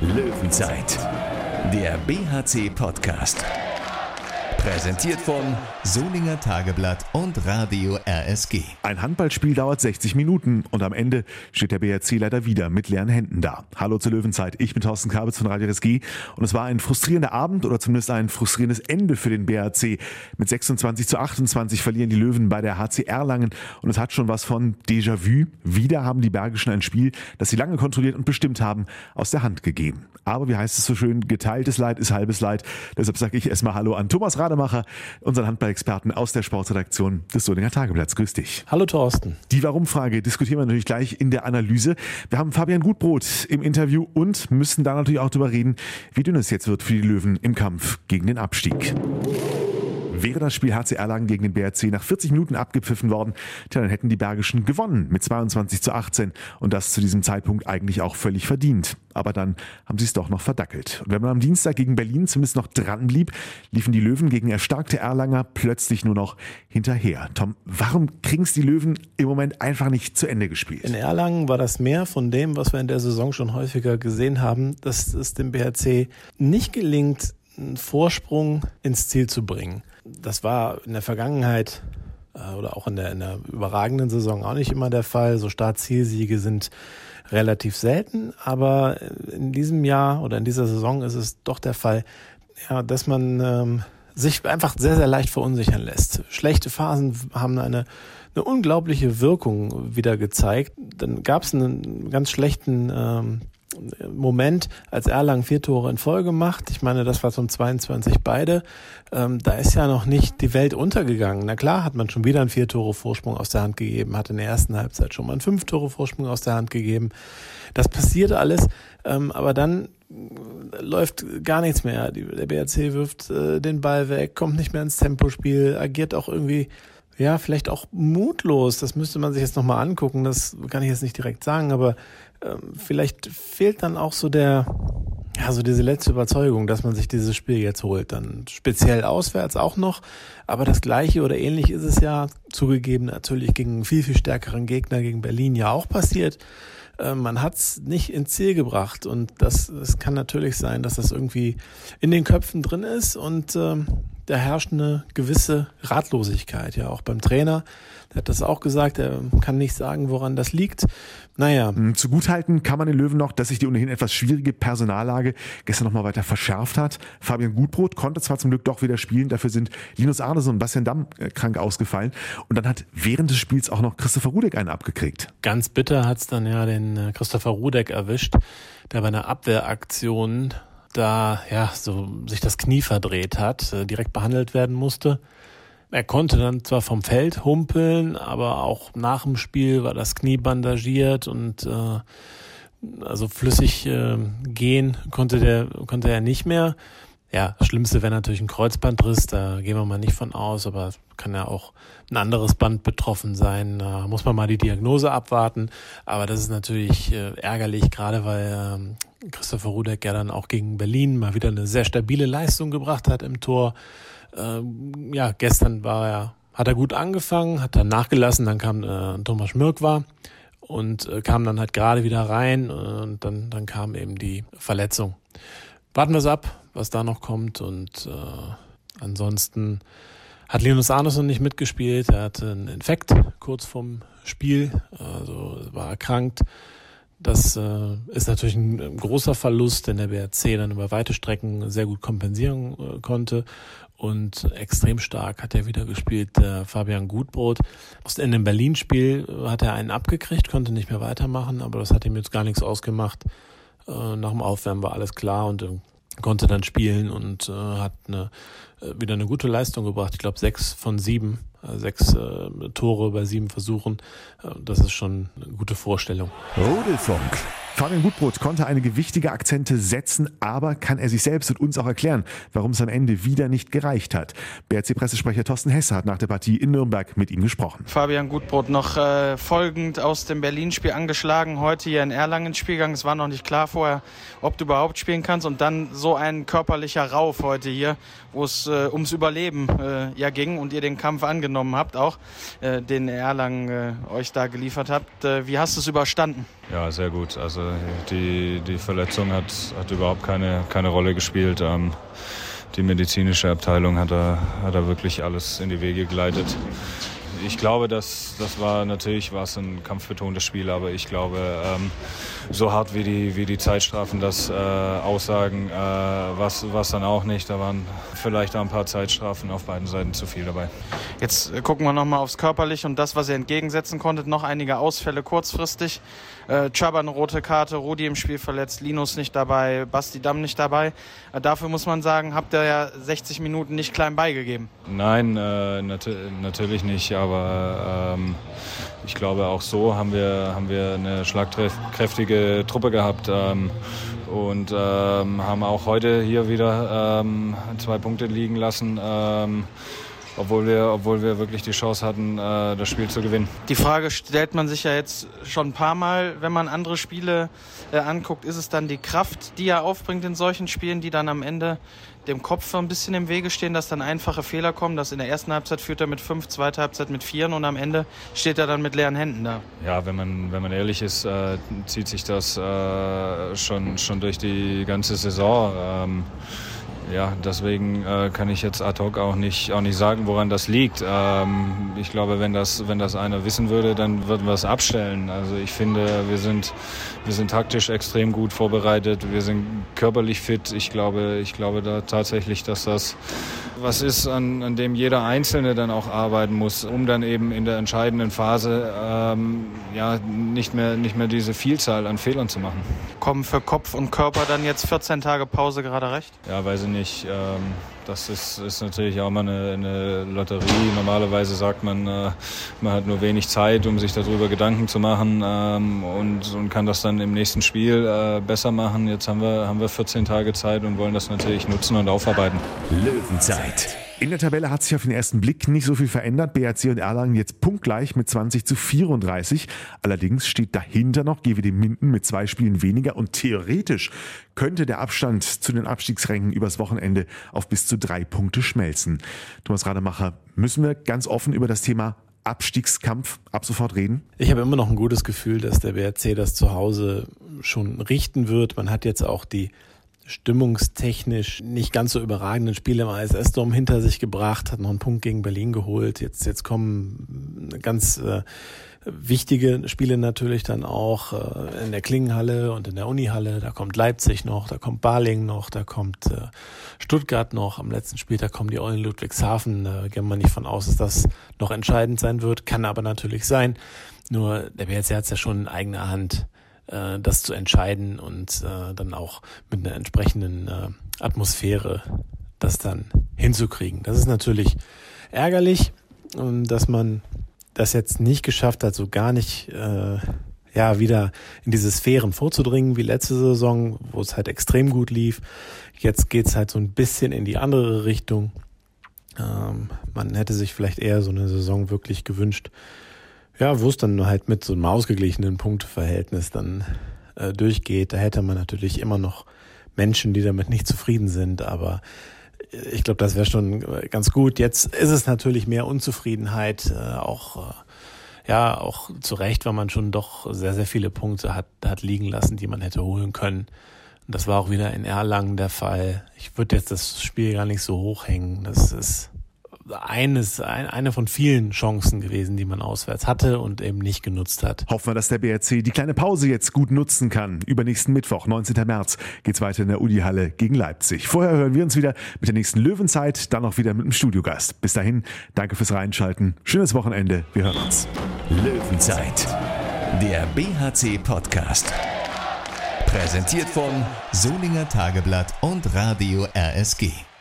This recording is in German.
Löwenzeit, der BHC-Podcast. Präsentiert von Solinger Tageblatt und Radio RSG. Ein Handballspiel dauert 60 Minuten und am Ende steht der BRC leider wieder mit leeren Händen da. Hallo zur Löwenzeit, ich bin Thorsten Kabitz von Radio RSG und es war ein frustrierender Abend oder zumindest ein frustrierendes Ende für den BRC. Mit 26 zu 28 verlieren die Löwen bei der HC Erlangen und es hat schon was von Déjà-vu. Wieder haben die Bergischen ein Spiel, das sie lange kontrolliert und bestimmt haben, aus der Hand gegeben. Aber wie heißt es so schön, geteiltes Leid ist halbes Leid. Deshalb sage ich erstmal Hallo an Thomas Rader Rademacher, unseren Handballexperten aus der Sportredaktion des Solinger Tageblatts. Grüß dich. Hallo Thorsten. Die Warum-Frage diskutieren wir natürlich gleich in der Analyse. Wir haben Fabian Gutbrot im Interview und müssen da natürlich auch darüber reden, wie dünn es jetzt wird für die Löwen im Kampf gegen den Abstieg. Wäre das Spiel HC Erlangen gegen den BRC nach 40 Minuten abgepfiffen worden, dann hätten die Bergischen gewonnen mit 22 zu 18 und das zu diesem Zeitpunkt eigentlich auch völlig verdient. Aber dann haben sie es doch noch verdackelt. Und wenn man am Dienstag gegen Berlin zumindest noch dran blieb, liefen die Löwen gegen erstarkte Erlanger plötzlich nur noch hinterher. Tom, warum kriegen es die Löwen im Moment einfach nicht zu Ende gespielt? In Erlangen war das mehr von dem, was wir in der Saison schon häufiger gesehen haben, dass es dem BRC nicht gelingt, einen Vorsprung ins Ziel zu bringen. Das war in der Vergangenheit äh, oder auch in der, in der überragenden Saison auch nicht immer der Fall. So Start-Zielsiege sind relativ selten, aber in diesem Jahr oder in dieser Saison ist es doch der Fall, ja, dass man ähm, sich einfach sehr, sehr leicht verunsichern lässt. Schlechte Phasen haben eine, eine unglaubliche Wirkung wieder gezeigt. Dann gab es einen ganz schlechten ähm, Moment, als Erlangen vier Tore in Folge macht, ich meine, das war zum 22 beide, ähm, da ist ja noch nicht die Welt untergegangen. Na klar hat man schon wieder einen vier Tore Vorsprung aus der Hand gegeben, hat in der ersten Halbzeit schon mal einen fünf Tore Vorsprung aus der Hand gegeben. Das passiert alles, ähm, aber dann läuft gar nichts mehr. der BRC wirft äh, den Ball weg, kommt nicht mehr ins Tempospiel, agiert auch irgendwie ja, vielleicht auch mutlos. Das müsste man sich jetzt nochmal angucken. Das kann ich jetzt nicht direkt sagen, aber ähm, vielleicht fehlt dann auch so der, ja, so diese letzte Überzeugung, dass man sich dieses Spiel jetzt holt. Dann speziell auswärts auch noch. Aber das gleiche oder ähnlich ist es ja zugegeben natürlich gegen viel, viel stärkeren Gegner, gegen Berlin ja auch passiert. Ähm, man hat es nicht ins Ziel gebracht und das, das kann natürlich sein, dass das irgendwie in den Köpfen drin ist und ähm, da herrscht eine gewisse Ratlosigkeit, ja, auch beim Trainer. Der hat das auch gesagt, er kann nicht sagen, woran das liegt. Naja. Hm, Zuguthalten kann man den Löwen noch, dass sich die ohnehin etwas schwierige Personallage gestern nochmal weiter verschärft hat. Fabian Gutbrot konnte zwar zum Glück doch wieder spielen, dafür sind Linus Arneson und Bastian Damm äh, krank ausgefallen. Und dann hat während des Spiels auch noch Christopher Rudek einen abgekriegt. Ganz bitter hat's dann ja den äh, Christopher Rudek erwischt, der bei einer Abwehraktion da ja so sich das Knie verdreht hat, äh, direkt behandelt werden musste. Er konnte dann zwar vom Feld humpeln, aber auch nach dem Spiel war das Knie bandagiert und äh, also flüssig äh, gehen konnte der konnte er nicht mehr. Ja, das Schlimmste wäre natürlich ein Kreuzbandriss, da gehen wir mal nicht von aus, aber kann ja auch ein anderes Band betroffen sein. Da muss man mal die Diagnose abwarten. Aber das ist natürlich äh, ärgerlich, gerade weil äh, Christopher Rudek ja dann auch gegen Berlin mal wieder eine sehr stabile Leistung gebracht hat im Tor. Ähm, ja, gestern war er, hat er gut angefangen, hat dann nachgelassen, dann kam äh, Thomas Schmirk war und äh, kam dann halt gerade wieder rein und dann, dann kam eben die Verletzung. Warten wir es ab, was da noch kommt. Und äh, ansonsten hat Linus Arneson nicht mitgespielt. Er hatte einen Infekt kurz vorm Spiel, also war erkrankt. Das äh, ist natürlich ein, großer Verlust, denn der BRC dann über weite Strecken sehr gut kompensieren äh, konnte. Und extrem stark hat er wieder gespielt, der Fabian Gutbrot. In dem Berlin-Spiel hat er einen abgekriegt, konnte nicht mehr weitermachen, aber das hat ihm jetzt gar nichts ausgemacht. Äh, nach dem Aufwärmen war alles klar und äh, konnte dann spielen und äh, hat eine, wieder eine gute Leistung gebracht. Ich glaube sechs von sieben, äh, sechs äh, Tore bei sieben Versuchen. Äh, das ist schon eine gute Vorstellung. Rudelfunk. Fabian Gutbrot konnte einige wichtige Akzente setzen, aber kann er sich selbst und uns auch erklären, warum es am Ende wieder nicht gereicht hat. BRC-Pressesprecher Thorsten Hesse hat nach der Partie in Nürnberg mit ihm gesprochen. Fabian Gutbrot noch äh, folgend aus dem Berlin-Spiel angeschlagen, heute hier in Erlangen Spielgang. Es war noch nicht klar vorher, ob du überhaupt spielen kannst und dann so ein körperlicher Rauf heute hier, wo es äh, ums Überleben äh, ja ging und ihr den Kampf angenommen habt, auch äh, den Erlangen äh, euch da geliefert habt. Äh, wie hast du es überstanden? Ja, sehr gut. Also die, die Verletzung hat, hat überhaupt keine, keine Rolle gespielt. Ähm, die medizinische Abteilung hat da, hat da wirklich alles in die Wege geleitet ich glaube, dass das war natürlich war es ein kampfbetontes Spiel, aber ich glaube, ähm, so hart wie die, wie die Zeitstrafen das äh, aussagen, äh, was was dann auch nicht. Da waren vielleicht ein paar Zeitstrafen auf beiden Seiten zu viel dabei. Jetzt gucken wir nochmal aufs Körperliche und das, was ihr entgegensetzen konntet. Noch einige Ausfälle kurzfristig. Äh, Chaba eine rote Karte, Rudi im Spiel verletzt, Linus nicht dabei, Basti Damm nicht dabei. Äh, dafür muss man sagen, habt ihr ja 60 Minuten nicht klein beigegeben. Nein, äh, nat natürlich nicht, aber ähm, ich glaube auch so haben wir, haben wir eine schlagkräftige Truppe gehabt. Ähm, und ähm, haben auch heute hier wieder ähm, zwei Punkte liegen lassen. Obwohl wir, obwohl wir wirklich die Chance hatten, äh, das Spiel zu gewinnen. Die Frage stellt man sich ja jetzt schon ein paar Mal, wenn man andere Spiele äh, anguckt, ist es dann die Kraft, die er aufbringt in solchen Spielen, die dann am Ende dem Kopf so ein bisschen im Wege stehen, dass dann einfache Fehler kommen, dass in der ersten Halbzeit führt er mit fünf, zweite Halbzeit mit vieren und am Ende steht er dann mit leeren Händen da. Ja, wenn man, wenn man ehrlich ist, äh, zieht sich das äh, schon, schon durch die ganze Saison. Ähm, ja, deswegen äh, kann ich jetzt ad hoc auch nicht, auch nicht sagen, woran das liegt. Ähm, ich glaube, wenn das, wenn das einer wissen würde, dann würden wir es abstellen. Also ich finde, wir sind, wir sind taktisch extrem gut vorbereitet, wir sind körperlich fit. Ich glaube, ich glaube da tatsächlich, dass das was ist, an, an dem jeder Einzelne dann auch arbeiten muss, um dann eben in der entscheidenden Phase ähm, ja, nicht, mehr, nicht mehr diese Vielzahl an Fehlern zu machen. Kommen für Kopf und Körper dann jetzt 14 Tage Pause gerade recht? Ja, weiß ich nicht. Ähm, das ist, ist natürlich auch mal eine, eine Lotterie. Normalerweise sagt man, äh, man hat nur wenig Zeit, um sich darüber Gedanken zu machen ähm, und, und kann das dann im nächsten Spiel äh, besser machen. Jetzt haben wir, haben wir 14 Tage Zeit und wollen das natürlich nutzen und aufarbeiten. Löwenzeit. In der Tabelle hat sich auf den ersten Blick nicht so viel verändert. BRC und Erlangen jetzt punktgleich mit 20 zu 34. Allerdings steht dahinter noch GWD Minden mit zwei Spielen weniger und theoretisch könnte der Abstand zu den Abstiegsrängen übers Wochenende auf bis zu drei Punkte schmelzen. Thomas Rademacher, müssen wir ganz offen über das Thema Abstiegskampf ab sofort reden? Ich habe immer noch ein gutes Gefühl, dass der BRC das zu Hause schon richten wird. Man hat jetzt auch die stimmungstechnisch nicht ganz so überragenden Spiele im ISS-Dom hinter sich gebracht, hat noch einen Punkt gegen Berlin geholt. Jetzt, jetzt kommen ganz äh, wichtige Spiele natürlich dann auch äh, in der Klingenhalle und in der Unihalle. Da kommt Leipzig noch, da kommt Baling noch, da kommt äh, Stuttgart noch. Am letzten Spieltag kommen die Eulen Ludwigshafen. Da gehen wir nicht von aus, dass das noch entscheidend sein wird. Kann aber natürlich sein. Nur der BRC hat es ja schon in eigener Hand äh, das zu entscheiden und äh, dann auch mit einer entsprechenden äh, Atmosphäre das dann hinzukriegen. Das ist natürlich ärgerlich, ähm, dass man das jetzt nicht geschafft hat, so gar nicht äh, ja wieder in diese Sphären vorzudringen wie letzte Saison, wo es halt extrem gut lief. Jetzt geht's halt so ein bisschen in die andere Richtung. Ähm, man hätte sich vielleicht eher so eine Saison wirklich gewünscht, ja, wo es dann halt mit so einem ausgeglichenen Punkteverhältnis dann äh, durchgeht, da hätte man natürlich immer noch Menschen, die damit nicht zufrieden sind, aber äh, ich glaube, das wäre schon äh, ganz gut. Jetzt ist es natürlich mehr Unzufriedenheit, äh, auch äh, ja, auch zu Recht, weil man schon doch sehr, sehr viele Punkte hat, hat liegen lassen, die man hätte holen können. Und das war auch wieder in Erlangen der Fall. Ich würde jetzt das Spiel gar nicht so hochhängen. Das ist eines, ein, eine von vielen Chancen gewesen, die man auswärts hatte und eben nicht genutzt hat. Hoffen wir, dass der BRC die kleine Pause jetzt gut nutzen kann. Übernächsten Mittwoch, 19. März, geht's weiter in der Udi-Halle gegen Leipzig. Vorher hören wir uns wieder mit der nächsten Löwenzeit, dann auch wieder mit einem Studiogast. Bis dahin, danke fürs Reinschalten. Schönes Wochenende. Wir hören uns. Löwenzeit. Der BHC Podcast. Präsentiert von Solinger Tageblatt und Radio RSG.